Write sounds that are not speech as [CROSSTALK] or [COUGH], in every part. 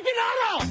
freaking auto!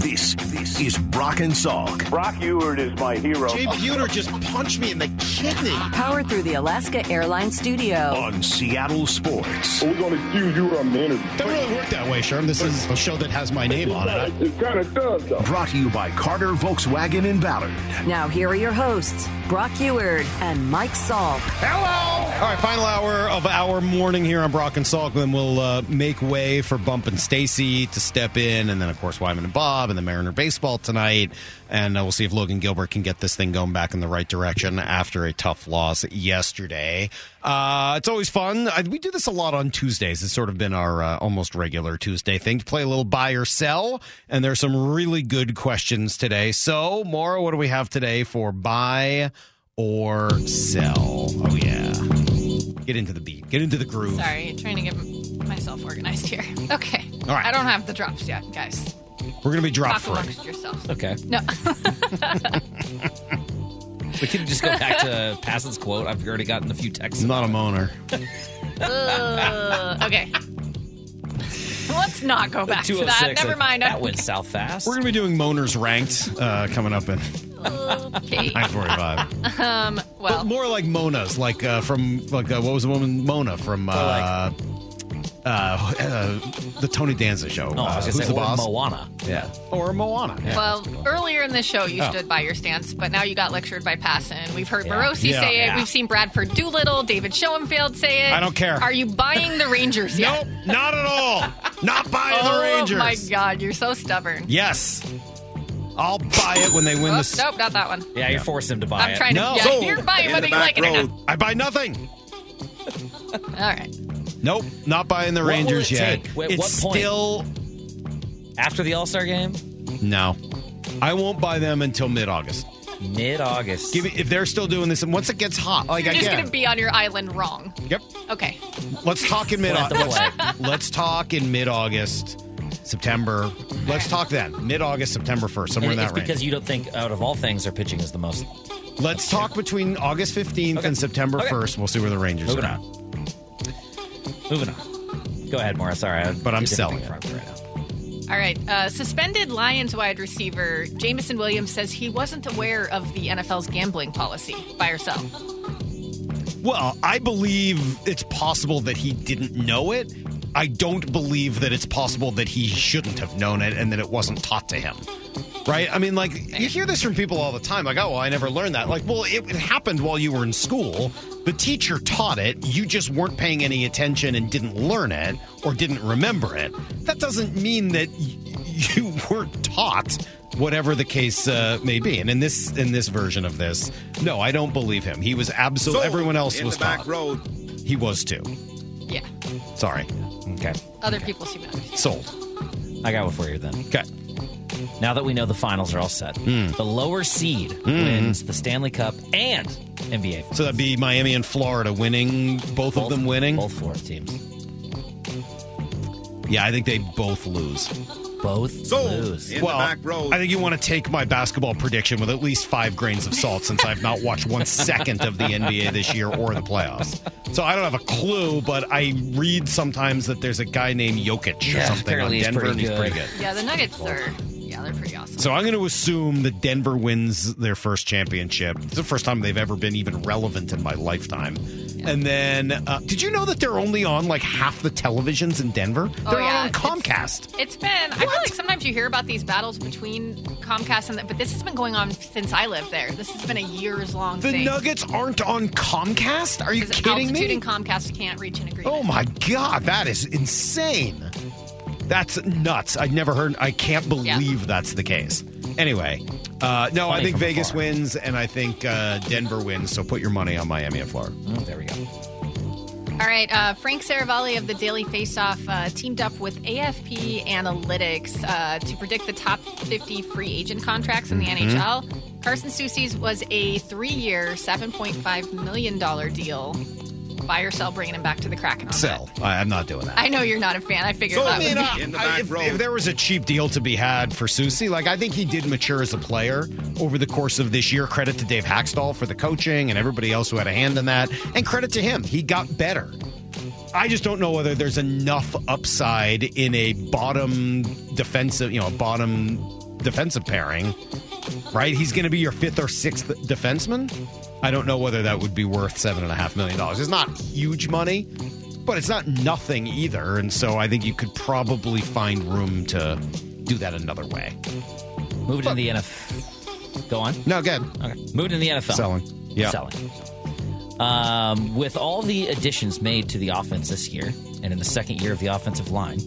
This this is Brock and Salk. Brock Huard is my hero. Jay Buhner just punched me in the kidney. Powered through the Alaska Airlines studio. on Seattle Sports. We're going to do you on the interview. Doesn't really work that way, Sherm. This is a show that has my name on it. It kind of does, though. Brought to you by Carter Volkswagen in Ballard. Now, here are your hosts, Brock Huard and Mike Salk. Hello! All right, final hour of our morning here on Brock and Salk. Then we'll uh, make way for Bump and Stacy to step in, and then of course Wyman and Bob and the Mariner baseball tonight. And uh, we'll see if Logan Gilbert can get this thing going back in the right direction after a tough loss yesterday. Uh, it's always fun. I, we do this a lot on Tuesdays. It's sort of been our uh, almost regular Tuesday thing to play a little buy or sell. And there's some really good questions today. So, Maura, what do we have today for buy or sell? Oh yeah. Get into the beat. Get into the groove. Sorry, trying to get myself organized here. [LAUGHS] Okay. All right. I don't have the drops yet, guys. We're gonna be drop Talk free. amongst yourselves. Okay. No. [LAUGHS] [LAUGHS] We can just go back to Passan's quote. I've already gotten a few texts. I'm not a moaner. Ugh. okay. Let's not go back to that. 206, Never mind. That went south fast. We're gonna be doing moaners ranked uh, coming up in Okay. 945. Um. Well. But more like Mona's, like uh, from like uh, what was the woman Mona from uh, uh, uh, the Tony Danza show. No, I was uh, who's say the or boss? Moana. Yeah, or Moana. Yeah. Well, earlier in the show, you Oh. stood by your stance, but now you got lectured by Passan. We've heard Yeah. Morosi Yeah. say it. We've seen Bradford Doolittle, David Schoenfield say it. I don't care. Are you buying the Rangers yet? nope, not at all. Not buying the [LAUGHS] Oh Rangers. my God, you're so stubborn. Yes, I'll buy it when they win Oh, this. nope, not that one. Yeah, you forced him to buy I'm it. trying to. No. Yeah, Sold you're buying in whether you like back it or not. I buy nothing. All right. Nope, not buying the What will Rangers it yet. take? Wait, it's what point? still After the All Star game, no. I won't buy them until mid-August. mid August. If they're still doing this, and once it gets hot, like You're I just get. going to be on your island wrong. Yep. Okay. Let's talk in mid. Plant the Let's, let's talk in mid-August, September. Let's talk then. Mid-August, September first, somewhere and in it's that range. because you don't think out of all things their pitching is the most. Let's talk between August fifteenth and September Okay. first. We'll see where the Rangers Moving are. on. Moving on. Go ahead, Morris. Sorry, I But I'm selling different it. right now. All right. Uh, suspended Lions wide receiver Jameson Williams says he wasn't aware of the NFL's gambling policy. Buy or sell? Well, I believe it's possible that he didn't know it. I don't believe that it's possible that he shouldn't have known it and that it wasn't taught to him. Right? I mean, like, you hear this from people all the time. Like, oh, well, I never learned that. Like, well, it, it happened while you were in school. The teacher taught it. You just weren't paying any attention and didn't learn it or didn't remember it. That doesn't mean that y- you weren't taught whatever the case uh, may be. And in this in this version of this, no, I don't believe him. He was absolutely everyone else in was the back taught. road. He was too. Yeah. Sorry. Okay, Other people seem to. Sold. I got one for you then. Okay. Now that we know the finals are all set, Hmm. the lower seed wins the Stanley Cup and NBA. So that'd be Miami and Florida winning, both, of them winning. Both Florida teams. Yeah, I think they both lose. Both Sold. lose. In well, the back road. I think you want to take my basketball prediction with at least five grains of salt since I've not watched one [LAUGHS] second of the NBA this year or the playoffs. So I don't have a clue, but I read sometimes that there's a guy named Jokic or Yeah, something on apparently he's Denver, pretty and he's pretty good. good. Yeah, the Nuggets are. Yeah, they're pretty awesome. So I'm going to assume that Denver wins their first championship. It's the first time they've ever been even relevant in my lifetime. And then, uh, did you know that they're only on like half the televisions in Denver? Oh, They're yeah, on it's- Comcast. It's been. I feel like sometimes you hear about these battles between Comcast and, the, but this has been going on since I lived there. This has been a years long The thing. Nuggets aren't on Comcast? Are you kidding altitude me? and Comcast can't reach an agreement. Oh my god, that is insane. That's nuts. I never heard. I can't believe that's the case. Anyway, uh, no, I think Vegas afar. wins, and I think uh, Denver wins. So put your money on Miami and Florida. Oh, there we go. All right, uh, Frank Seravalli of the Daily Faceoff uh, teamed up with AFP Analytics uh, to predict the top 50 free agent contracts in the Mm-hmm. NHL. Carson Soucy's was a three-year, $7.5 million deal. Buy or sell, bringing him back to the Kraken. Sell. I, I'm not doing that. I know you're not a fan. I figured So, that I mean, would uh, be. In the I- if, row. if there was a cheap deal to be had for Soucy, like I think he did mature as a player over the course of this year. Credit to Dave Hakstol for the coaching and everybody else who had a hand in that, and credit to him, he got better. I just don't know whether there's enough upside in a bottom defensive, you know, a bottom defensive pairing. Right? He's going to be your fifth or sixth defenseman. I don't know whether that would be worth seven and a half million dollars. It's not huge money, but it's not nothing either. And so I think you could probably find room to do that another way. Moved into the NFL. Go on. No, good. Okay. Moved into the NFL. Selling. Yeah. Selling. Um, with all the additions made to the offense this year, and in the second year of the offensive line,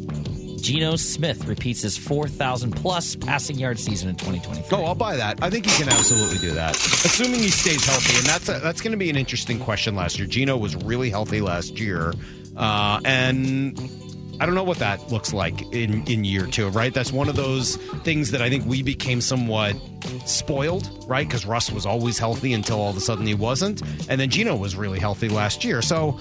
Geno Smith repeats his 4,000 plus passing yard season in 2023. Oh, I'll buy that. I think he can absolutely do that, assuming he stays healthy. And that's that's going to be an interesting question. Last year, Geno was really healthy last year, uh, and I don't know what that looks like in in year two. Right? That's one of those things that I think we became somewhat spoiled, right? Because Russ was always healthy until all of a sudden he wasn't, and then Geno was really healthy last year. So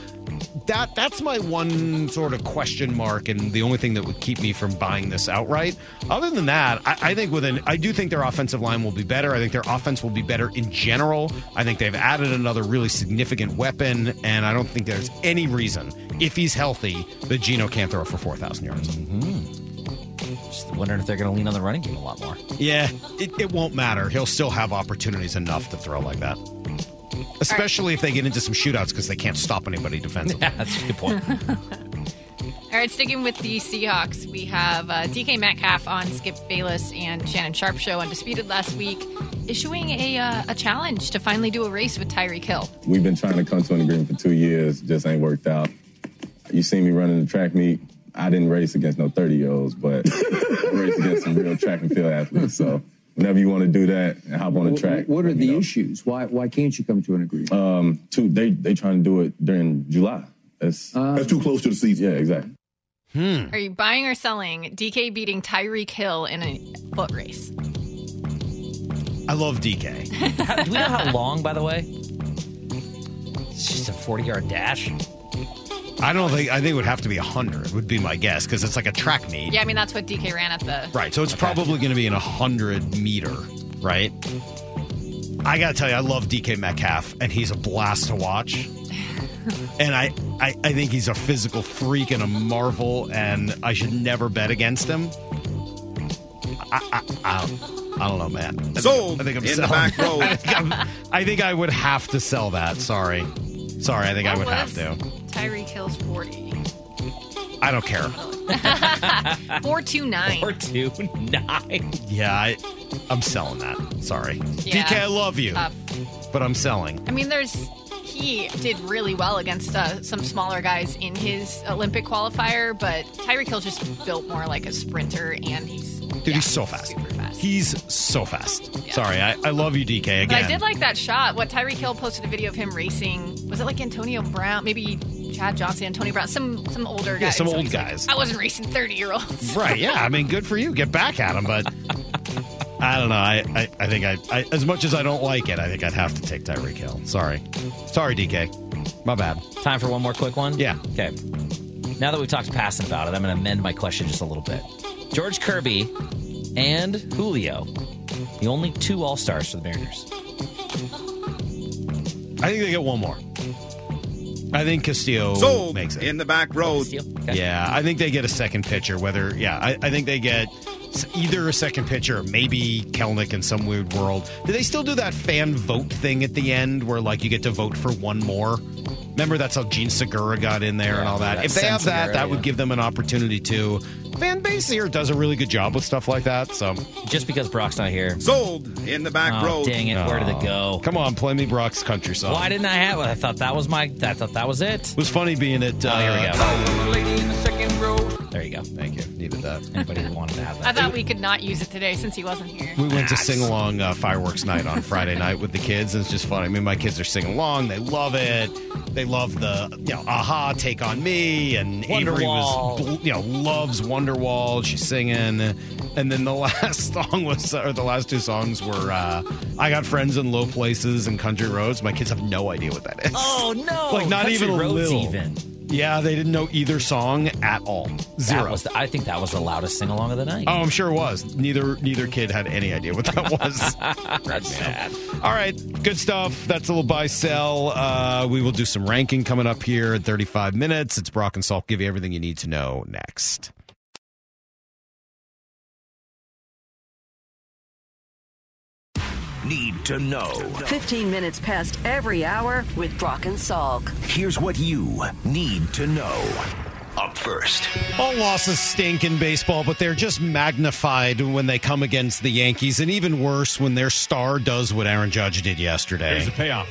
that that's my one sort of question mark, and the only thing that would keep me from buying this outright. Other than that, I, I think with an I do think their offensive line will be better. I think their offense will be better in general. I think they've added another really significant weapon, and I don't think there's any reason if he's healthy that Geno can't throw for four thousand yards. Just wondering if they're going to lean on the running game a lot more. Yeah, it, it won't matter. He'll still have opportunities enough to throw like that. Especially if they get into some shootouts because they can't stop anybody defensively. [LAUGHS] Yeah, that's a good point. [LAUGHS] All right, sticking with the Seahawks, we have uh, DK Metcalf on Skip Bayless and Shannon Sharpe show Undisputed last week, issuing a, uh, a challenge to finally do a race with Tyreek Hill. We've been trying to come to an agreement for two years, just ain't worked out. You see me running the track meet. I didn't race against no 30 year olds, but I raced against some real track and field athletes. So whenever you want to do that and hop on the track. What are the know. issues? Why why can't you come to an agreement? Um, two, they they trying to do it during July. That's That's too close to the season. yeah, exactly. Are you buying or selling DK beating Tyreek Hill in a foot race? I love DK. [LAUGHS] How, do we know how long, by the way? It's just a 40 yard dash. I don't think I think it would have to be hundred. Would be my guess because it's like a track meet. Yeah, I mean, that's what DK ran at the. Right. So it's probably going to be in a hundred meter. Right. I got to tell you, I love DK Metcalf, and he's a blast to watch. [LAUGHS] and I, I, I think he's a physical freak and a marvel, and I should never bet against him. I, I, I, don't, I don't know, man. I think- I think I'm in the back [LAUGHS] row. I, think I'm- I think I would have to sell that. Sorry. Sorry, I think I What would have to. Tyreek Hill's 40. I don't care. [LAUGHS] 429. 429. Yeah, I, I'm selling that. Sorry. Yeah. DK, I love you, Tough. but I'm selling. I mean, there's he did really well against uh, some smaller guys in his Olympic qualifier, but Tyreek Hill just built more like a sprinter, and he's Dude, yeah, he's so fast. fast. He's so fast. Yeah. Sorry, I, I love you, DK. Again, but I did like that shot. What Tyreek Hill posted a video of him racing. Was it like Antonio Brown? Maybe Chad Johnson, Antonio Brown, some some older guys. some So old he's like, guys. I wasn't racing thirty year olds. [LAUGHS] right. Yeah, I mean, good for you. Get back at him, but I don't know. I, I, I think I, I, as much as I don't like it, I think I'd have to take Tyreek Hill. Sorry, sorry, DK. My bad. Time for one more quick one? Yeah. Okay. Now that we've talked passing about it, I'm going to amend my question just a little bit. George Kirby and Julio, the only two All Stars for the Mariners. I think they get one more. I think Castillo Sold makes it. in the back row. Okay. Yeah, I think they get a second pitcher. Whether, yeah, I, I think they get s- either a second pitcher or maybe Kelenic in some weird world. Do they still do that fan vote thing at the end where, like, you get to vote for one more? Remember, that's how Jean Segura got in there and all that. that If they have that, Segura, that would give them an opportunity to. Fan base here does a really good job with stuff like that. So, Just because Brock's not here. Sold in the back Oh, row. dang it. Where did it go? come on, play me Brock's country song. Why didn't I have it? I thought that was my. I thought that was it. It was funny being at. Uh, Oh, here we go. Lady in the second row. There you go. Thank you. Needed that. Anybody who wanted to have that. I thought we could not use it today since he wasn't here. We went to sing along uh, fireworks night on Friday night with the kids, and it's just funny. I mean, my kids are singing along; they love it. They love the you know, aha, take on me, and Avery was you know loves Wonderwall. She's singing, and then the [LAUGHS] last song was, or the last two songs were, uh, I got friends in low places and country roads. My kids have no idea what that is. Oh no! Like, not Country even a roads little. Even Yeah, they didn't know either song at all. Zero. The, I think that was the loudest sing along of the night. Oh, I'm sure it was. Neither neither kid had any idea what that was. [LAUGHS] That's sad. All right, good stuff. That's a little buy sell. Uh, we will do some ranking coming up here at 35 minutes. It's Brock and Salk. Give you everything you need to know next. Need to know. 15 minutes past every hour with Brock and Salk. Here's what you need to know. Up first. All losses stink in baseball, but they're just magnified when they come against the Yankees, and even worse when their star does what Aaron Judge did yesterday. Here's the payoff.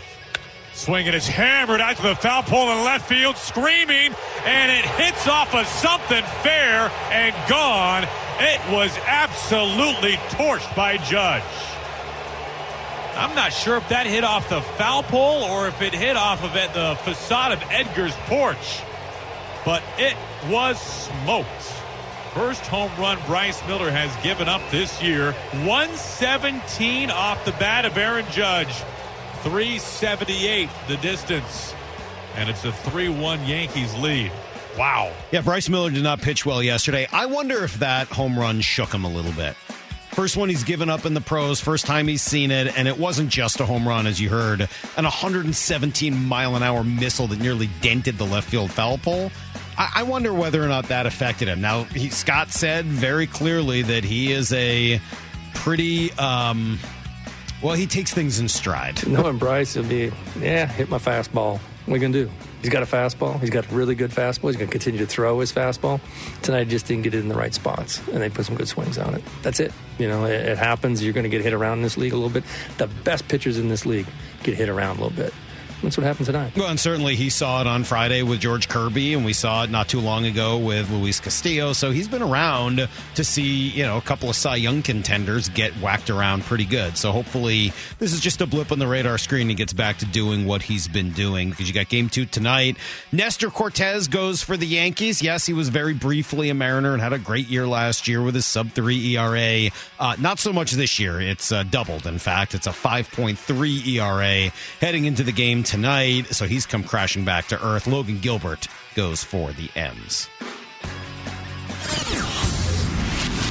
Swing and it's hammered out to the foul pole in left field, screaming, and it hits off of something fair and gone. It was absolutely torched by Judge. I'm not sure if that hit off the foul pole or if it hit off of the facade of Edgar's porch, but it was smoked. First home run Bryce Miller has given up this year. 117 off the bat of Aaron Judge. 378 the distance. And it's a 3 1 Yankees lead. Wow. Yeah, Bryce Miller did not pitch well yesterday. I wonder if that home run shook him a little bit. First one he's given up in the pros, first time he's seen it, and it wasn't just a home run, as you heard, an 117 mile an hour missile that nearly dented the left field foul pole. I, I wonder whether or not that affected him. Now, he, Scott said very clearly that he is a pretty, um, well, he takes things in stride. No, and Bryce, he'll be, yeah, hit my fastball. What are going to do? He's got a fastball. He's got a really good fastball. He's going to continue to throw his fastball. Tonight, he just didn't get it in the right spots, and they put some good swings on it. That's it. You know, it, it happens. You're going to get hit around in this league a little bit. The best pitchers in this league get hit around a little bit. That's what happened tonight. Well, and certainly he saw it on Friday with George Kirby, and we saw it not too long ago with Luis Castillo. So he's been around to see, you know, a couple of Cy Young contenders get whacked around pretty good. So hopefully this is just a blip on the radar screen. He gets back to doing what he's been doing because you got game two tonight. Nestor Cortes goes for the Yankees. Yes, he was very briefly a Mariner and had a great year last year with his sub three ERA. Uh, not so much this year. It's uh, doubled. In fact, it's a 5.3 ERA heading into the game tonight, so he's come crashing back to earth. Logan Gilbert goes for the M's.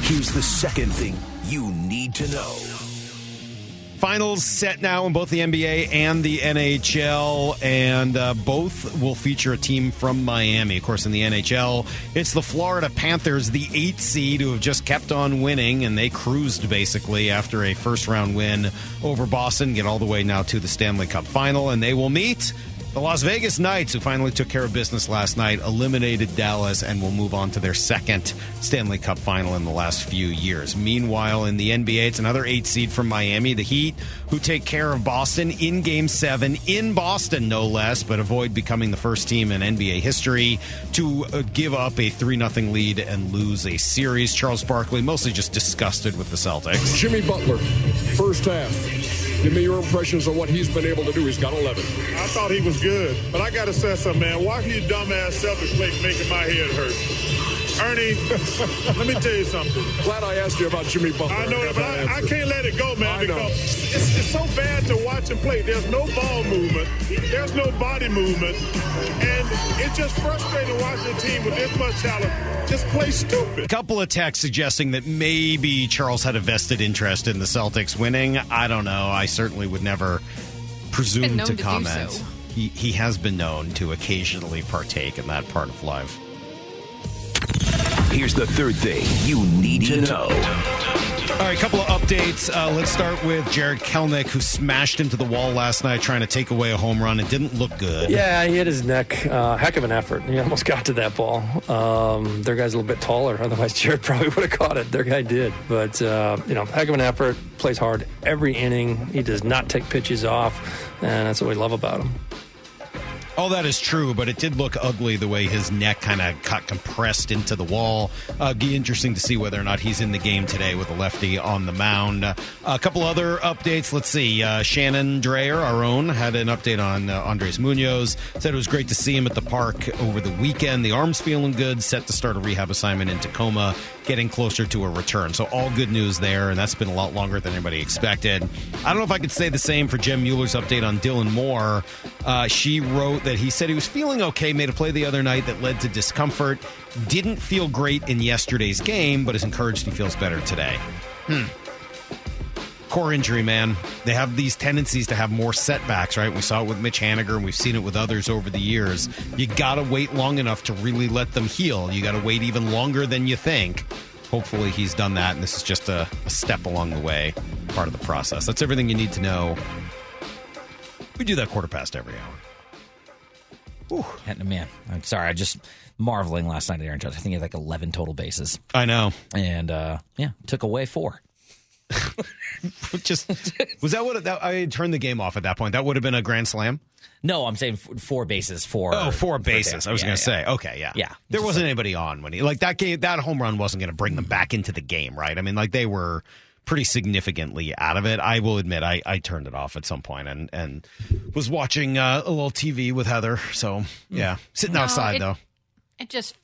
Here's the second thing you need to know. Finals set now in both the NBA and the NHL, and uh, both will feature a team from Miami. Of course, in the NHL, it's the Florida Panthers, the eight seed, who have just kept on winning, and they cruised basically after a first round win over Boston, get all the way now to the Stanley Cup final, and they will meet the Las Vegas Knights, who finally took care of business last night, eliminated Dallas and will move on to their second Stanley Cup final in the last few years. Meanwhile, in the NBA, it's another eight seed from Miami, the Heat, who take care of Boston in game seven, in Boston, no less, but avoid becoming the first team in NBA history to uh, give up a 3 0 lead and lose a series. Charles Barkley, mostly just disgusted with the Celtics. Jimmy Butler, first half. Give me your impressions of what he's been able to do. He's got 11. I thought he was good, but I got to say something, man. Why you dumbass play making my head hurt? Ernie, let me tell you something. Glad I asked you about Jimmy Butler. I know that, but I, I, can't let it go, man, I know. because it's, it's so bad to watch him play. There's no ball movement, there's no body movement, and it's just frustrating watching a team with this much talent just play stupid. A couple of texts suggesting that maybe Charles had a vested interest in the Celtics winning. I don't know. I certainly would never presume to to comment. so. He, he has been known to occasionally partake in that part of life. Here's the third thing you need to know. All right, a couple of updates. Uh, let's start with Jarred Kelenic, who smashed into the wall last night trying to take away a home run. It didn't look good. Yeah, he hit his neck. Uh, heck of an effort. He almost [LAUGHS] got to that ball. Um, their guy's a little bit taller. [LAUGHS] Otherwise, Jarred probably would have caught it. Their guy did. But, uh, you know, heck of an effort. Plays hard every inning. He does not take pitches off. And that's what we love about him. All that is true, but it did look ugly the way his neck kind of got compressed into the wall. Uh, be interesting to see whether or not he's in the game today with a lefty on the mound. Uh, a couple other updates. Let's see. Uh, Shannon Drayer, our own, had an update on uh, Andres Munoz. Said it was great to see him at the park over the weekend. The arm's feeling good. Set to start a rehab assignment in Tacoma. Getting closer to a return. So all good news there, and that's been a lot longer than anybody expected. I don't know if I could say the same for Jen Mueller's update on Dylan Moore. Uh, she wrote that he said he was feeling okay, made a play the other night that led to discomfort, didn't feel great in yesterday's game, but is encouraged he feels better today. Hmm. Core injury, man. They have these tendencies to have more setbacks, right? We saw it with Mitch Haniger, and we've seen it with others over the years. You got to wait long enough to really let them heal. You got to wait even longer than you think. Hopefully, he's done that, and this is just a, a step along the way, part of the process. That's everything you need to know. We do that quarter past every hour. And, Man, I'm sorry. I just marveling last night at Aaron Judge. I think he had like 11 total bases. I know. And uh, yeah, took away four. [LAUGHS] Just was that what that, I turned the game off at that point? That would have been a grand slam. No, I'm saying four bases for Oh, four bases. Tampa. I was Yeah, going to yeah. say. Okay, yeah, Yeah. There wasn't like- anybody on when he like that game. That home run wasn't going to bring them back into the game, right? I mean, like they were pretty significantly out of it. I will admit, I, I turned it off at some point and and was watching uh, a little TV with Heather. So yeah, sitting No, outside it- though. It just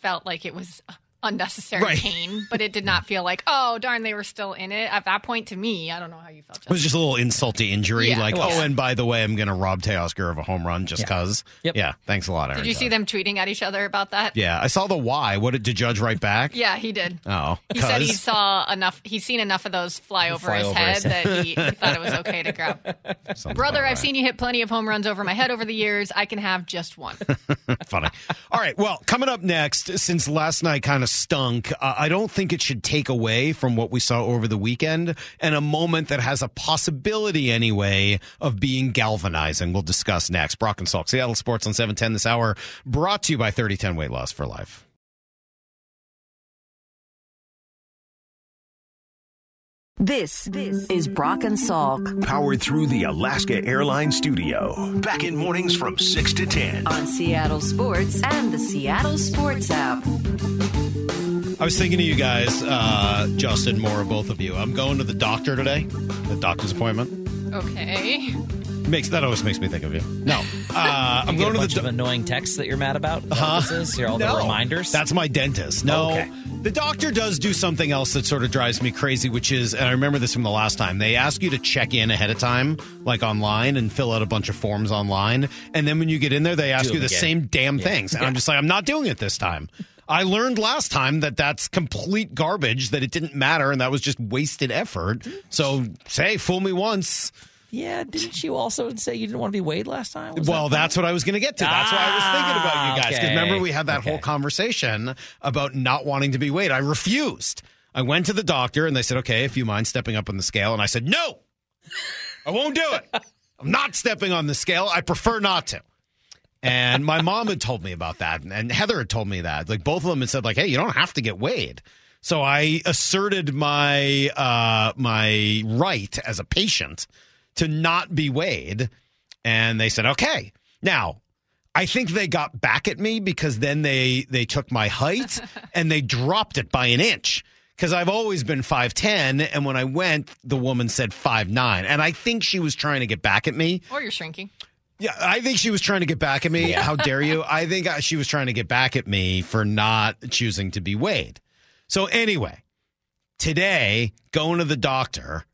felt like it was unnecessary Right. pain, but it did not feel like, oh, darn, they were still in it. At that point, to me, I don't know how you felt. It was just a little insult to injury, Yeah, like, it was. oh, and by the way, I'm going to rob Teoscar of a home run just Yeah. because. Yep. Yeah, thanks a lot, Aaron. Did you see them tweeting at each other about that? Yeah, I saw the why. What did, did Judge write back? Yeah, he did. Oh, He said he saw enough. He's seen enough of those fly over Fly his over head his that he, he thought it was [LAUGHS] okay to grab. Sounds Brother, I've right. seen you hit plenty of home runs over my head over the years. I can have just one. [LAUGHS] Funny. All right. Well, coming up next, since last night kind of stunk, uh, I don't think it should take away from what we saw over the weekend and a moment that has a possibility, anyway, of being galvanizing. We'll discuss next. Brock and Salk, Seattle Sports on 710 this hour, brought to you by 3010 Weight Loss for Life. This is Brock and Salk Powered through the Alaska Airlines studio. Back in mornings from 6 to 10. on Seattle Sports and the Seattle Sports app. I was thinking of you guys, uh, Justin, more of both of you. I'm going to the doctor today, the doctor's appointment. Okay. Makes That always makes me think of you. No. Uh, [LAUGHS] I'm You get going a to bunch the of annoying texts that you're mad about. Is that what this is? You're all No. the reminders. That's my dentist. No. Okay. The doctor does do something else that sort of drives me crazy, which is, and I remember this from the last time, they ask you to check in ahead of time, like online, and fill out a bunch of forms online. And then when you get in there, they ask Do you the again. same damn Yeah. things. And I'm just like, I'm not doing it this time. I learned last time that that's complete garbage, that it didn't matter, and that was just wasted effort. So, say, fool me once. yeah. Didn't you also say you didn't want to be weighed last time? Was well, that- that's what I was going to get to. That's why I was thinking about you guys. Because Ah, remember, we had that Okay. whole conversation about not wanting to be weighed. I refused. I went to the doctor and they said, okay, if you mind stepping up on the scale. And I said, no, I won't do it. I'm not stepping on the scale. I prefer not to. And my mom had told me about that. And Heather had told me that. Like both of them had said, like, hey, you don't have to get weighed. So I asserted my uh, my right as a patient to not be weighed. And they said, okay. Now, I think they got back at me because then they they took my height [LAUGHS] and they dropped it by an inch. Because I've always been 5'10, and when I went, the woman said 5'9. And I think she was trying to get back at me. Or you're shrinking. Yeah, I think she was trying to get back at me. How dare you? [LAUGHS] I think she was trying to get back at me for not choosing to be weighed. So, anyway, today, going to the doctor,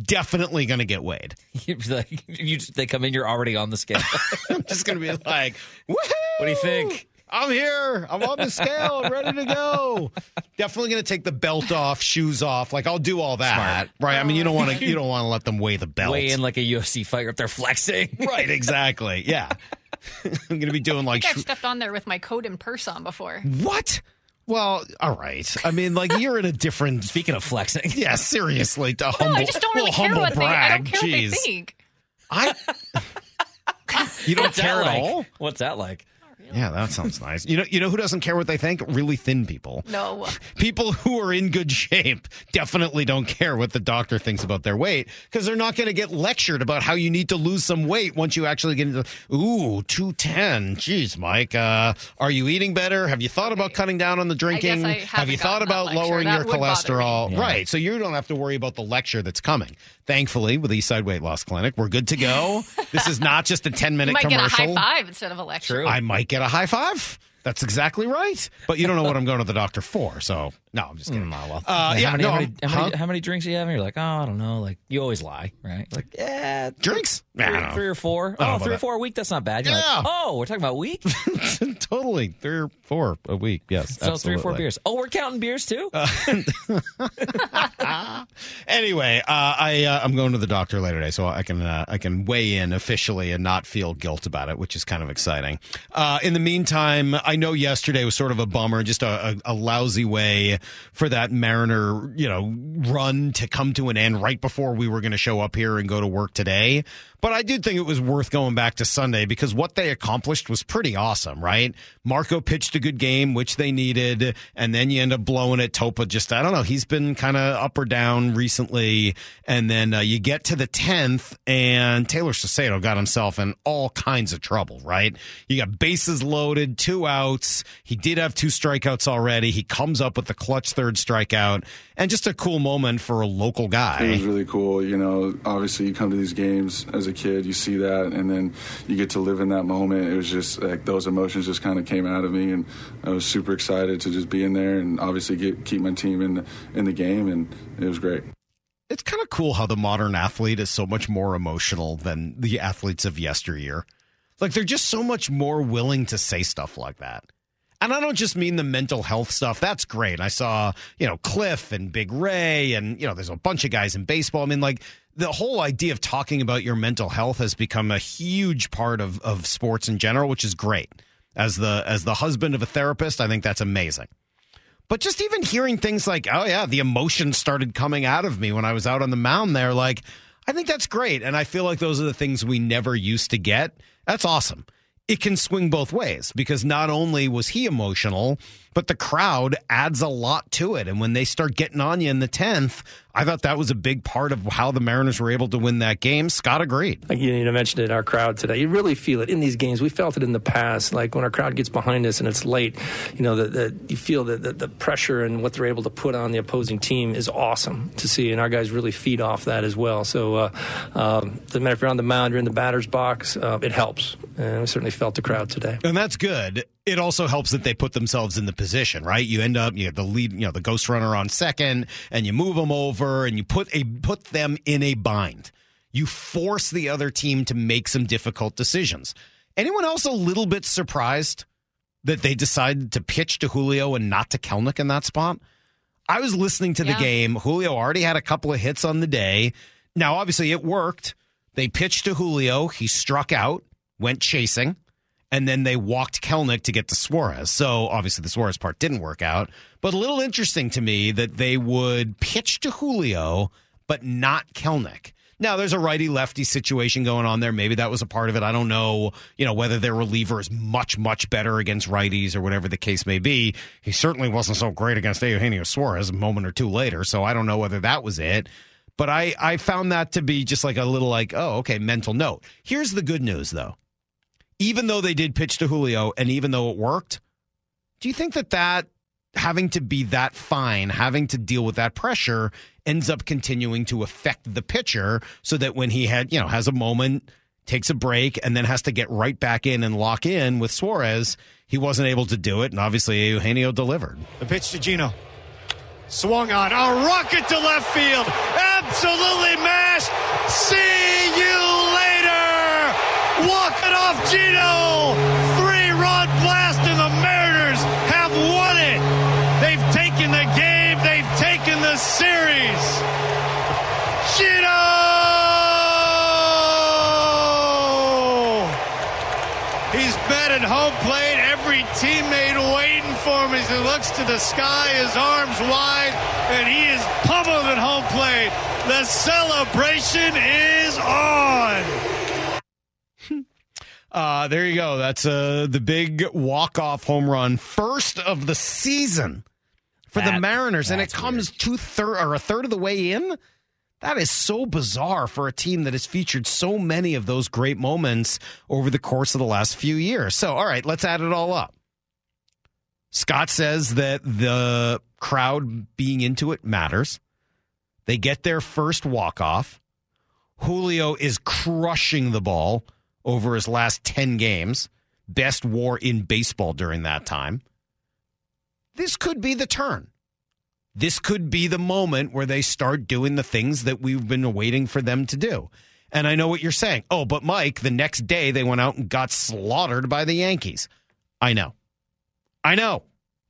definitely going to get weighed. [LAUGHS] You'd be like, you, they come in, you're already on the scale. [LAUGHS] I'm just going to be like, Woohoo! What do you think? I'm here. I'm on the scale. I'm ready to go. Definitely going to take the belt off, shoes off. Like I'll do all that, right? I mean, you don't want to. [LAUGHS] You don't want to let them weigh the belt. Weigh in like a UFC fighter up there flexing. [LAUGHS] right? Exactly. Yeah. [LAUGHS] I'm going to be doing I like think I've sh- stepped on there with my coat and purse on before. what? Well, all right. I mean, like you're in a different. Speaking of flexing, yeah, seriously, to No, humble, I just don't really care humble what they. I don't brag. care what they Jeez. think. I. You don't What's that care at like? all. What's that like? Yeah, that sounds [LAUGHS] nice. You know, you know who doesn't care what they think? Really thin people. No. [LAUGHS] People who are in good shape definitely don't care what the doctor thinks about their weight because they're not going to get lectured about how you need to lose some weight once you actually get into. Ooh, two ten. Jeez, Mike, uh, are you eating better? Have you thought about cutting down on the drinking? Have you thought about lowering That your would bother me. cholesterol? Right, so you don't have to worry about the lecture that's coming. Thankfully, with Eastside Weight Loss Clinic, we're good to go. this is not just a [LAUGHS] ten You minute might get a high five instead of a lecture. True. I might get a high five. That's exactly right. But you don't know what I'm going to the doctor for, so no, I'm just kidding. Mm, well, Uh, how, yeah, many, no, how, many, I'm- how, many, how many drinks are you having? You're like, oh, I don't know. Like you always lie, right? Like, yeah, Drinks? Three, I don't know. three or four. I don't know Oh, three or that. four a week. That's not bad. You're Yeah. like, oh, we're talking about week. [LAUGHS] totally three or four a week. Yes, so three or four beers. Oh, we're counting beers too. [LAUGHS] Anyway, uh, I uh, I'm going to the doctor later today, so I can uh, I can weigh in officially and not feel guilt about it, which is kind of exciting. Uh, in the meantime, I know yesterday was sort of a bummer, just a, a, a lousy way for that Mariner you know run to come to an end right before we were going to show up here and go to work today. But I did think it was worth going back to Sunday because what they accomplished was pretty awesome, right? Marco pitched a good game, which they needed, and then you end up blowing it. Topa just, I don't know, he's been kind of up or down recently. And then uh, you get to the 10th, and Tayler Saucedo got himself in all kinds of trouble, right? You got bases loaded, two outs. He did have two strikeouts already. He comes up with the clutch third strikeout, and just a cool moment for a local guy. It was really cool. You know, obviously you come to these games as a kid, you see that, and then you get to live in that moment. It was just like those emotions just kind of came out of me, and I was super excited to just be in there and obviously get, keep my team in the, in the game, and it was great. it's kind of cool how the modern athlete is so much more emotional than the athletes of yesteryear. Like they're just so much more willing to say stuff like that. And I don't just mean the mental health stuff. That's great. I saw, you know, Cliff and Big Ray and, you know, there's a bunch of guys in baseball. I mean, like the whole idea of talking about your mental health has become a huge part of, of sports in general, which is great. As the as the husband of a therapist, I think that's amazing. But just even hearing things like, oh, yeah, the emotions started coming out of me when I was out on the mound there, like, I think that's great. And I feel like those are the things we never used to get. That's awesome. It can swing both ways because not only was he emotional, but the crowd adds a lot to it. And when they start getting on you in the 10th, I thought that was a big part of how the Mariners were able to win that game. Scott agreed. Like you, you mentioned it in our crowd today. You really feel it in these games. We felt it in the past. Like when our crowd gets behind us and it's late, you know, the, the, you feel that the, the pressure and what they're able to put on the opposing team is awesome to see. And our guys really feed off that as well. So, uh, um, doesn't matter if you're on the mound or in the batter's box, uh, it helps. And we certainly felt the crowd today. And that's good. It also helps that they put themselves in the position, right? You end up, you have the lead, you know, the ghost runner on second, and you move them over, and you put a put them in a bind. You force the other team to make some difficult decisions. Anyone else a little bit surprised that they decided to pitch to Julio and not to Kelenic in that spot? I was listening to the Yeah. game. Julio already had a couple of hits on the day. Now, obviously, it worked. They pitched to Julio. He struck out, went chasing, and then they walked Kelenic to get to Suarez. So obviously, the Suarez part didn't work out. But a little interesting to me that they would pitch to Julio, but not Kelenic. Now, there's a righty lefty situation going on there. Maybe that was a part of it. I don't know, you know, whether their reliever is much, much better against righties or whatever the case may be. He certainly wasn't so great against Eugenio Suarez a moment or two later. So I don't know whether that was it. But I, I found that to be just like a little like, oh, okay, mental note. Here's the good news, though. Even though they did pitch to Julio and even though it worked, do you think that that having to be that fine, having to deal with that pressure ends up continuing to affect the pitcher so that when he had, you know, has a moment, takes a break, and then has to get right back in and lock in with Suarez, he wasn't able to do it. And obviously, Eugenio delivered. The pitch to Geno. Swung on. A rocket to left field. Absolutely mashed. See you off Geno. Three run blast, and the Mariners have won it. They've taken the game. They've taken the series. Geno. He's home plate. Every teammate waiting for him as he looks to the sky, his arms wide, and he is pummeled at home plate. The celebration is on. Uh, there you go. That's uh, the big walk-off home run, first of the season for the Mariners, and it comes two third or a third of the way in. That is so bizarre for a team that has featured so many of those great moments over the course of the last few years. So, all right, let's add it all up. Scott says that the crowd being into it matters. They get their first walk-off. Julio is crushing the ball over his last 10 games. best WAR in baseball during that time. This could be the turn. This could be the moment where they start doing the things that we've been waiting for them to do. And I know what you're saying. Oh, but Mike, the next day they went out and got slaughtered by the Yankees. I know. I know.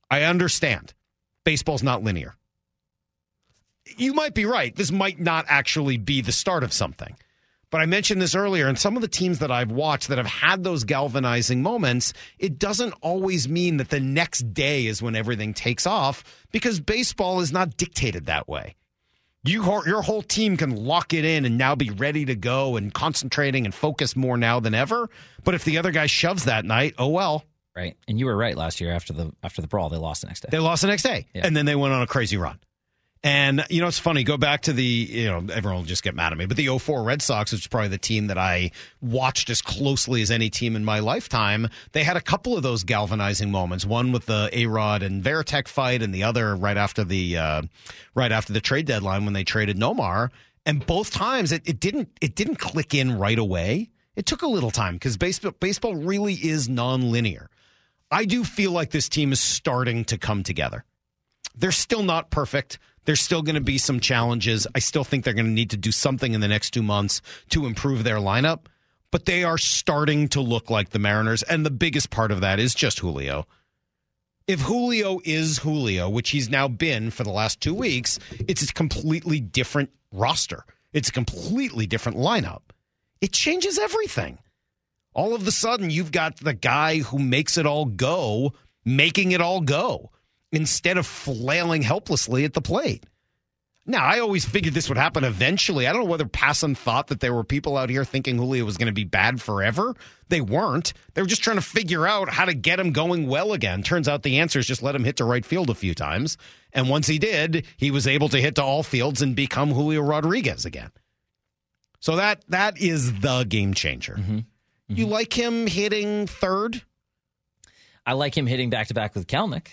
I understand. Baseball's not linear. You might be right. This might not actually be the start of something. But I mentioned this earlier, and some of the teams that I've watched that have had those galvanizing moments, it doesn't always mean that the next day is when everything takes off because baseball is not dictated that way. You, your whole team can lock it in and now be ready to go and concentrating and focus more now than ever. But if the other guy shoves that night, oh well. Right, and you were right last year after the after the brawl, they lost the next day. They lost the next day, Yeah. and then they went on a crazy run. And you know, it's funny. Go back to the you know everyone will just get mad at me, but the 04 Red Sox, which is probably the team that I watched as closely as any team in my lifetime. They had a couple of those galvanizing moments. One with the A Rod and Varitek fight, and the other right after the uh, right after the trade deadline when they traded Nomar. And both times it, it didn't it didn't click in right away. It took a little time because baseball baseball really is nonlinear. I do feel like this team is starting to come together. They're still not perfect. There's still going to be some challenges. I still think they're going to need to do something in the next two months to improve their lineup, but they are starting to look like the Mariners. And the biggest part of that is just Julio. If Julio is Julio, which he's now been for the last two weeks, it's a completely different roster. It's a completely different lineup. It changes everything. All of a sudden, you've got the guy who makes it all go, making it all go instead of flailing helplessly at the plate. Now, I always figured this would happen eventually. I don't know whether Passan thought that there were people out here thinking Julio was going to be bad forever. They weren't. They were just trying to figure out how to get him going well again. Turns out the answer is just let him hit to right field a few times. And once he did, he was able to hit to all fields and become Julio Rodriguez again. So that that is the game changer. Mm-hmm. Mm-hmm. You like him hitting third? I like him hitting back to back with Kelenic.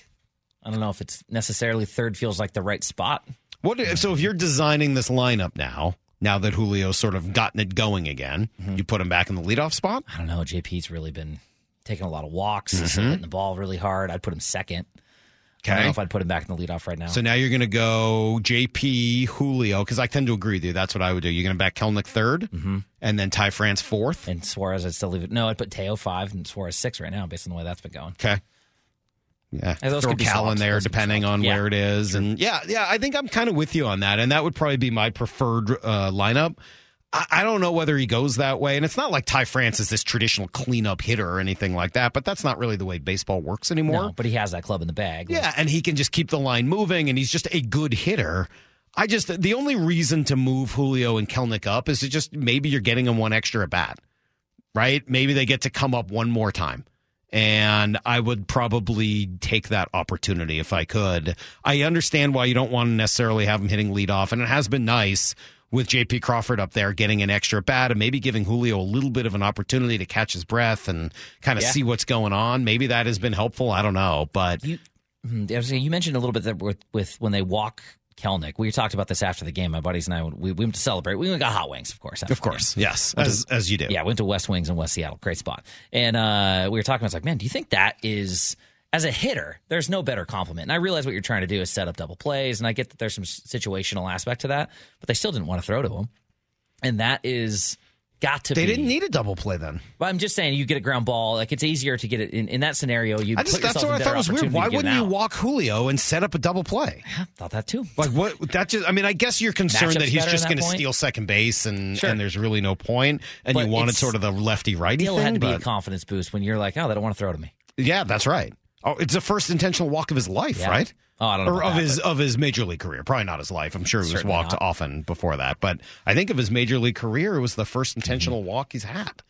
I don't know if it's necessarily third feels like the right spot. What if, so if you're designing this lineup now, now that Julio's sort of gotten it going again, you put him back in the leadoff spot? I don't know. JP's really been taking a lot of walks, Mhm. He's hitting the ball really hard. I'd put him second. I don't Okay. know if I'd put him back in the leadoff right now. So now you're going to go JP Julio because I tend to agree with you. That's what I would do. You're going to back Kelenic 3rd and then Ty France fourth. and Suarez, I'd still leave it. No, I'd put Teo five and Suarez six right now, based on the way that's been going. Okay. Yeah, throw Cal in there depending on Yeah. where it is, and yeah, yeah, I think I'm kind of with you on that, and that would probably be my preferred uh, lineup. I, I don't know whether he goes that way, and it's not like Ty France is this traditional cleanup hitter or anything like that, but that's not really the way baseball works anymore. No, but he has that club in the bag. Yeah, and he can just keep the line moving, and he's just a good hitter. I just the only reason to move Julio and Kelenic up is to just maybe you're getting them one extra at bat, right? Maybe they get to come up one more time. And I would probably take that opportunity if I could. I understand why you don't want to necessarily have him hitting leadoff, and it has been nice with JP Crawford up there getting an extra bat and maybe giving Julio a little bit of an opportunity to catch his breath and kind of Yeah. see what's going on. Maybe that has been helpful. I don't know, but You, hmm, saying, you mentioned a little bit that with, with when they walk Kelenic. We talked about this after the game. My buddies and I, we, we went to celebrate. We got hot wings, of course. Of course, yes, Went as as you do. Yeah, went to West Wings in West Seattle. Great spot. And uh, we were talking. I was like, man, do you think that is as a hitter? There's no better compliment. And I realize what you're trying to do is set up double plays, and I get that there's some situational aspect to that, but they still didn't want to throw to him, and that is got to They be. didn't need a double play then. But I'm just saying, you get a ground ball. Like it's easier to get it in, in that scenario. You I just that's what I thought was weird. Why wouldn't you walk Julio and set up a double play? I Thought that too. Like what? That just I mean, I guess you're concerned Matchups that he's just going to steal second base and Sure. and there's really no point, and But you wanted sort of the lefty righty Still thing. had to be a confidence boost when you're like, oh, they don't want to throw to me. yeah, that's right. Oh, it's the first intentional walk of his life, Yeah. right? Oh, I don't know Or of that, his but- of his major league career. Probably not his life. I'm sure he was walked not. often before that, but I think of his major league career, it was the first intentional walk he's had.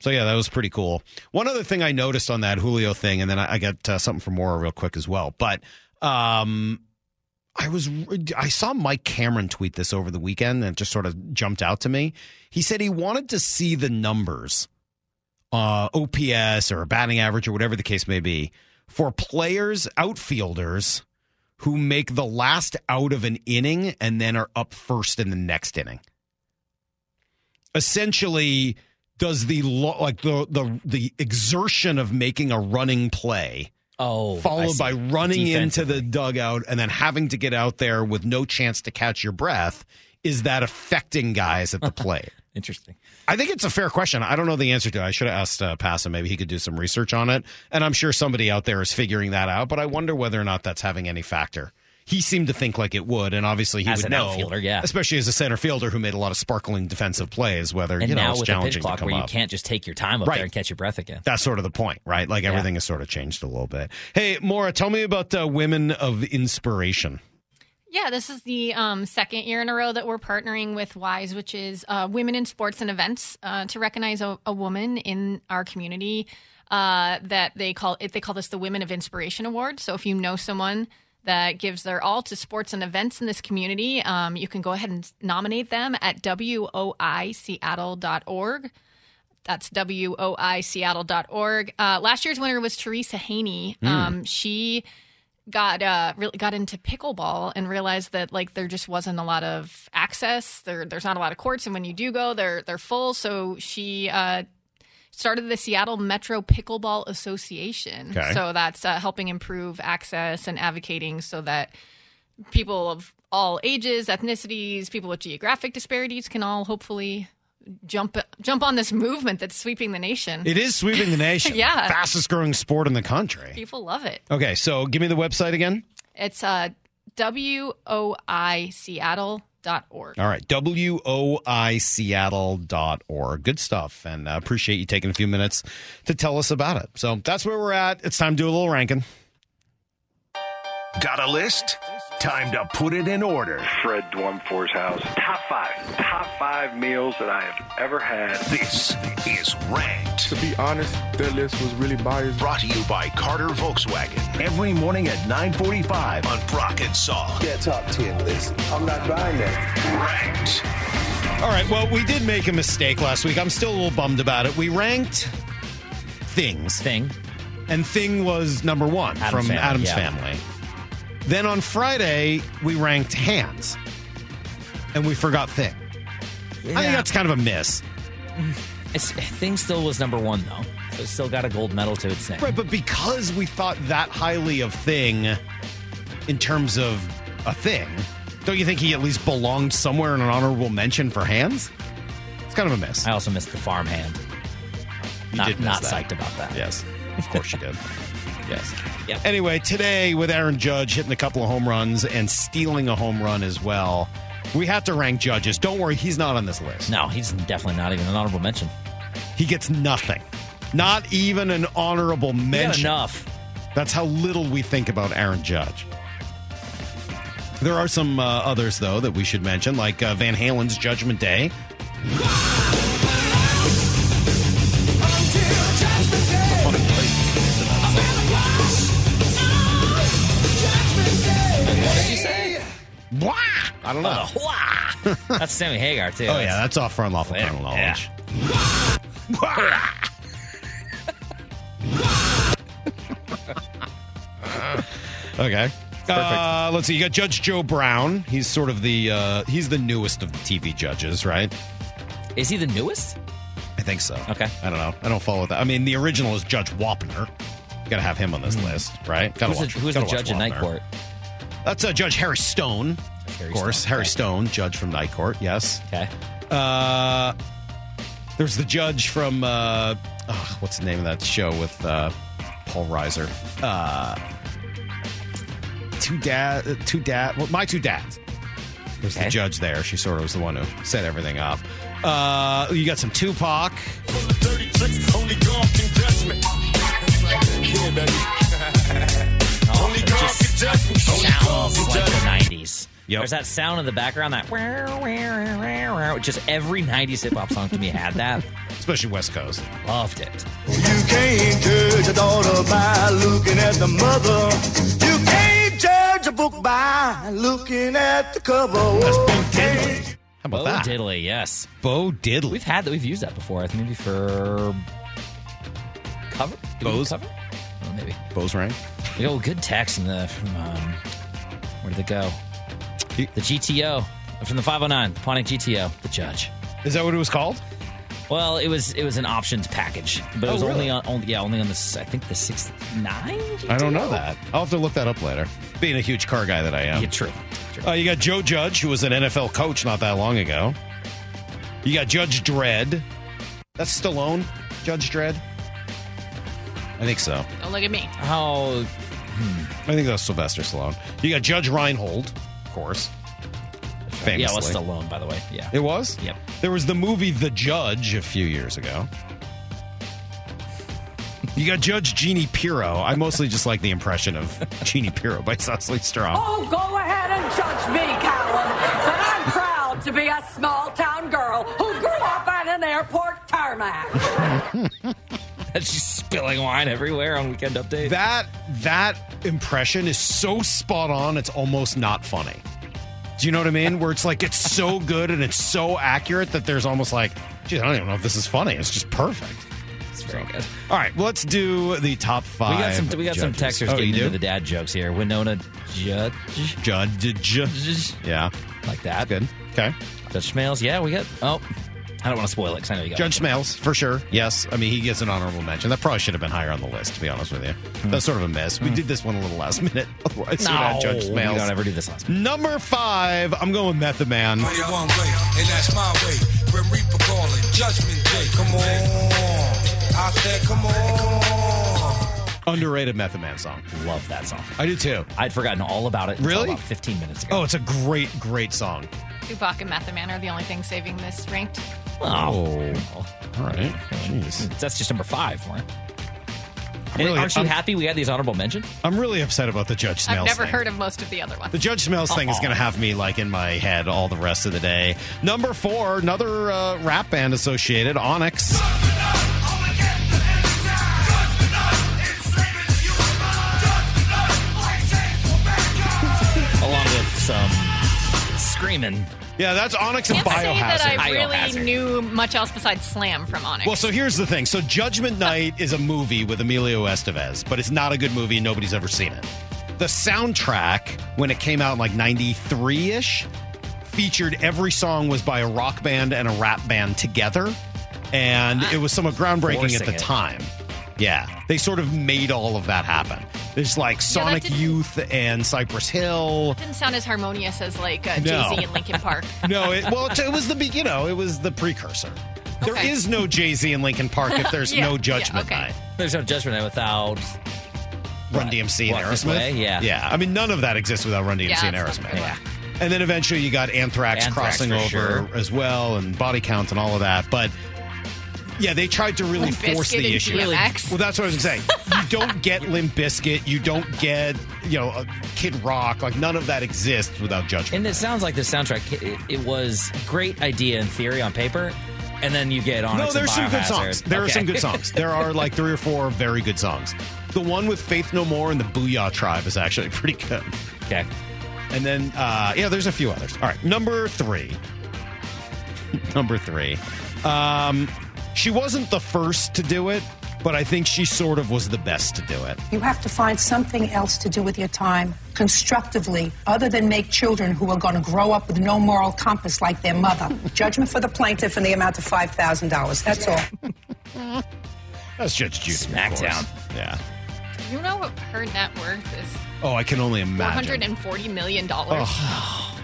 So yeah, that was pretty cool. One other thing I noticed on that Julio thing, and then I, I got uh, something from Maura real quick as well. But um, I was I saw Mike Cameron tweet this over the weekend, and it just sort of jumped out to me. He said he wanted to see the numbers, uh, OPS or batting average or whatever the case may be, for players, outfielders who make the last out of an inning and then are up first in the next inning. Essentially, does the like the the the exertion of making a running play Oh, followed by running into the dugout and then having to get out there with no chance to catch your breath is that affecting guys at the [LAUGHS] plate Interesting. I think it's a fair question. I don't know the answer to it. I should have asked uh, Passa. Maybe he could do some research on it. And I'm sure somebody out there is figuring that out. But I wonder whether or not that's having any factor. He seemed to think like it would, and obviously he As would an know, outfielder, yeah. especially as a center fielder who made a lot of sparkling defensive plays. Whether And you know now it's with a pitch challenging clock to come where you can't just take your time up Right. there and catch your breath again. That's sort of the point, right? Like everything has sort of changed a little bit. Hey, Maura, tell me about uh, Women of Inspiration. Yeah, this is the um, second year in a row that we're partnering with WISE, which is uh, Women in Sports and Events, uh, to recognize a, a woman in our community. Uh, that they call it. They call this the Women of Inspiration Award. So if you know someone that gives their all to sports and events in this community, um, you can go ahead and nominate them at woiseattle.org. That's woiseattle.org. Uh, last year's winner was Teresa Haney. Mm. Um, she got uh really got into pickleball and realized that like there just wasn't a lot of access. There there's not a lot of courts and when you do go they're they're full. So she uh started the Seattle Metro Pickleball Association. Okay. so that's uh, helping improve access and advocating so that people of all ages ethnicities people with geographic disparities can all hopefully jump jump on this movement that's sweeping the nation It is sweeping the [LAUGHS] nation. Yeah. Fastest growing sport in the country. people love it Okay, so give me the website again. It's uh, woiseattle.org. All right, woiseattle.org. Good stuff. And uh, appreciate you taking a few minutes to tell us about it. So that's where we're at. It's time to do a little ranking. Got a list? Time to put it in order. Fred Dwumfor's house. Top five. Top five meals that I have ever had. This is Ranked. To be honest, their list was really biased. Brought to you by Carter Volkswagen. Every morning at 945 on Brock and Salk. Yeah, top 10 list. I'm not buying that. Ranked. All right, well, we did make a mistake last week. I'm still a little bummed about it. We ranked things. Thing. And Thing was number one Addams from Family, Adam's yeah. Family. Then on Friday, we ranked Hands. And we forgot Thing. I think that's kind of a miss. [LAUGHS] It's, thing still was number one though, so it still got a gold medal to its name. Right, but because we thought that highly of Thing in terms of a thing, don't you think he at least belonged somewhere in an honorable mention for hands? It's kind of a miss. I also missed the farm hand. You not, did not that. psyched about that. Yes, of course you did. [LAUGHS] Yes. Yep. Anyway, today with Aaron Judge hitting a couple of home runs and stealing a home run as well, we have to rank judges. Don't worry, he's not on this list. No, he's definitely not even an honorable mention. He gets nothing. Not even an honorable mention. enough. That's how little we think about Aaron Judge. There are some uh, others, though, that we should mention, like uh, Van Halen's Judgment Day. I don't know. [LAUGHS] Oh! That's Sammy Hagar too. Oh, yeah, that's off for unlawful Yeah. carnal knowledge. [LAUGHS] Okay. Uh, let's see. You got Judge Joe Brown. He's sort of the uh, he's the newest of the TV judges, right? Is he the newest? I think so. Okay. I don't know. I don't follow that. I mean, the original is Judge Wapner. Got to have him on this list, right? Gotta. Who's the, watch- who's the watch judge in Night Court? That's uh, Judge Harry Stone, Harry of course. Stone, Harry okay. Stone, judge from Night Court. Yes. Okay. Uh, there's the judge from uh, oh, what's the name of that show with uh, Paul Reiser? Uh, two dad, two dad. Well, my two dads. There's Okay. the judge there. She sort of was the one who set everything up. Uh, you got some Tupac. Only God can judge me. Yeah, baby. Only God can judge me. Only God Sounds like the 90s. Yep. There's that sound in the background that just every 90s hip hop song to me had that. especially West Coast. Loved it. You can't judge a daughter by looking at the mother. You can't judge a book by looking at the cover. Okay. How about that? Bo that? Diddley, yes. Bo Diddley. We've had that. We've used that before. I think maybe for cover. Did we do Bo's? cover. Oh, maybe. Bo's rank. Oh, good text in the from um, where did it go? He- The GTO from the 509 Pontiac GTO. The judge. Is that what it was called? Well, it was it was an options package, but it Oh, was really? only on only yeah only on the I think the sixty nine. I don't know that. I'll have to look that up later. Being a huge car guy that I am. Yeah, true. Uh, you got Joe Judge, who was an NFL coach not that long ago. You got Judge Dredd. That's Stallone, Judge Dredd. I think so. Don't look at me. How? I think that's Sylvester Stallone. You got Judge Reinhold, of course. Famously. Yeah, it was Stallone, by the way. Yeah. It was? Yep. There was the movie The Judge a few years ago. You got Judge Jeannie Pirro. I mostly just like the impression of Jeannie Pirro by Cecily Strong. Oh, go ahead and judge me, Colin. But I'm proud to be a small town girl who grew up on an airport tarmac. [LAUGHS] [LAUGHS] She's spilling wine everywhere on Weekend Update. That that impression is so spot on. It's almost not funny. Do you know what I mean? Where it's like it's so good and it's so accurate that there's almost like, geez, I don't even know if this is funny. It's just perfect. It's very good. All right, well, let's do the top five. We got some we got some texters Oh, getting into do? the dad jokes here. Winona Judge, Judge, Judge, yeah, like that. good. Okay, Judge Schmales, yeah, we got. Oh, I don't want to spoil it because I know you got. Judge Smails for sure. Yes, I mean he gets an honorable mention. That probably should have been higher on the list. To be honest with you, hmm. that's sort of a miss. We hmm. did this one a little last [LAUGHS] minute. Otherwise, No, we'd have Judge we Smails. don't ever do this last. Number five, I'm going with Method Man. One way, and that's my way. Grim Reaper calling, Judgment Day. Come on, I said, come on. Underrated Method Man song. Love that song. I do too. I'd forgotten all about it. until Really? About 15 minutes ago. Oh, it's a great, great song. Tupac and Method Man are the only thing saving this ranked. Oh, all right. Jeez. That's just number five, Warren. I'm really- aren't you I'm- happy we had these honorable mentions? I'm really upset about the Judge Smails I've never thing. heard of most of the other ones. The Judge Smells thing is Uh-uh. going to have me like in my head all the rest of the day. Number four, another uh, rap band associated, Onyx. Along with some screaming. Yeah, that's Onyx and can't say that I really Biohazard. knew much else besides Slam from Onyx. Well, so here's the thing. So Judgment [LAUGHS] Night is a movie with Emilio Estevez, but it's not a good movie. Nobody's ever seen it. The soundtrack, when it came out in like 93 ish, featured every song was by a rock band and a rap band together. And it was somewhat groundbreaking Forcing at the it. time. Yeah. They sort of made all of that happen. There's like Sonic didn't- Youth and Cypress Hill. didn't sound as harmonious as like uh, No. Jay Z and Linkin Park. [LAUGHS] No, it, well, it was the be- you know it was the precursor. There Okay. is no Jay Z and Linkin Park if there's [LAUGHS] Yeah, no yeah, Judgment okay. Night. There's no judgment Night without. Run DMC and Walk This Aerosmith. Way, yeah. yeah. I mean, none of that exists without Run DMC Yeah, and that's not Aerosmith. very Yeah. And then eventually you got Anthrax, Anthrax crossing for over sure. as well, and Body Count and all of that. But yeah, they tried to really Limp force Bizkit the and issue. DMX. Well, that's what I was going to say. you don't get [LAUGHS] Limp Bizkit. You don't get you know uh, Kid Rock. Like none of that exists without Judgment. And it sounds like the soundtrack. It, it was great idea in theory on paper, and then you get on. No, there's some good songs. There are some good songs. There are like three or four very good songs. The one with Faith No More and the Boo-Yaa Tribe is actually [LAUGHS] pretty good. Okay. And then, uh, yeah, there's a few others. All right, number three. [LAUGHS] number three. Um, she wasn't the first to do it, but I think she sort of was the best to do it. You have to find something else to do with your time constructively, other than make children who are going to grow up with no moral compass like their mother. [LAUGHS] Judgment for the plaintiff in the amount of $5,000. That's all. [LAUGHS] That's Judge Judy. Smackdown. Yeah. you know what her net worth is? Oh, I can only imagine. hundred and forty million dollars. Oh,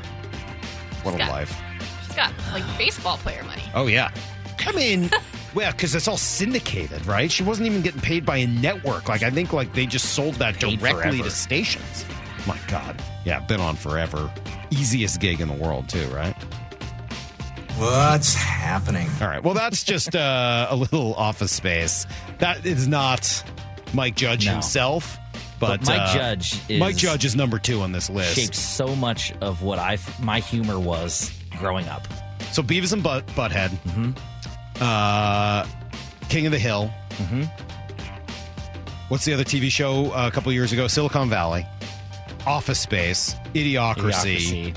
what a got- life. She's got like baseball player money. Oh yeah. I mean, [LAUGHS] well, because it's all syndicated, right? She wasn't even getting paid by a network. Like I think, like they just sold that Paid directly forever. to stations. My God, yeah, been on forever. Easiest gig in the world, too, right? What's happening? All right. Well, that's just uh, a little office space. That is not Mike Judge No. himself, but, But Mike uh, Judge is- Mike Judge is number two on this list. Shaped so much of what I my humor was growing up. So Beavis and Butt Butthead, Mm-hmm. Uh, King of the Hill. Mm-hmm. What's the other TV show uh, a couple years ago? Silicon Valley, Office Space, Idiocracy, Idiocracy.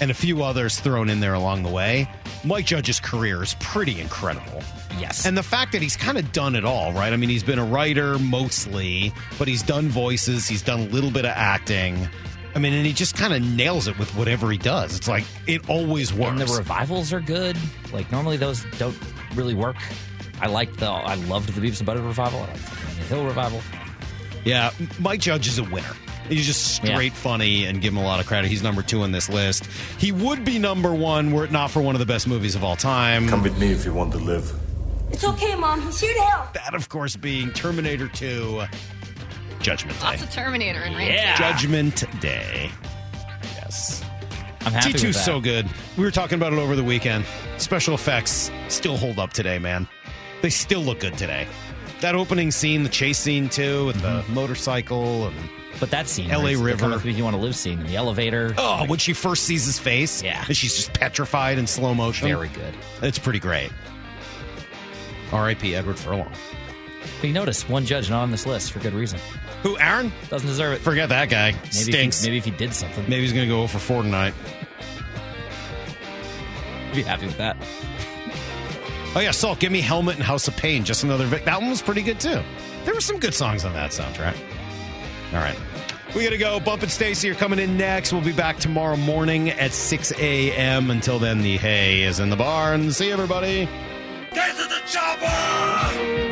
and a few others thrown in there along the way. Mike Judge's career is pretty incredible. Yes. And the fact that he's kind of done it all, right? I mean, he's been a writer mostly, but he's done voices, he's done a little bit of acting. I mean, and he just kind of nails it with whatever he does. It's like it always works. And the revivals are good. Like normally those don't really work. I liked the. I loved the Beavis and Butthead revival. I liked the King Hill revival. Yeah, Mike Judge is a winner. He's just straight funny and give him a lot of credit. He's number two on this list. He would be number one were it not for one of the best movies of all time. Come with me if you want to live. It's okay, Mom. He's here to help. That, of course, being Terminator 2 Judgment Day. Lots of Terminator in Rain. Judgment Day. Yes. I'm happy T2's with that. so good. We were talking about it over the weekend. Special effects still hold up today, man. They still look good today. That opening scene, the chase scene too, with the mm-hmm. motorcycle and But that scene, LA River. You want to live scene in the elevator. Oh, when she first sees his face, Yeah. and she's just petrified in slow motion. Very good. It's pretty great. R.I.P. Edward Furlong. But you notice one judge not on this list for good reason. Who, Aaron? Doesn't deserve it. Forget that guy. Maybe Stinks. If he, maybe if he did something, Maybe he's going to go over four tonight. [LAUGHS] be happy with that. Oh yeah, Salt, give me Helmet and House of Pain. Just another Vic. That one was pretty good too. There were some good songs on that soundtrack. All right. We gotta go. Bump and Stacy are coming in next. We'll be back tomorrow morning at 6 a.m. Until then, the hay is in the barn. See you, everybody. Get to the chopper!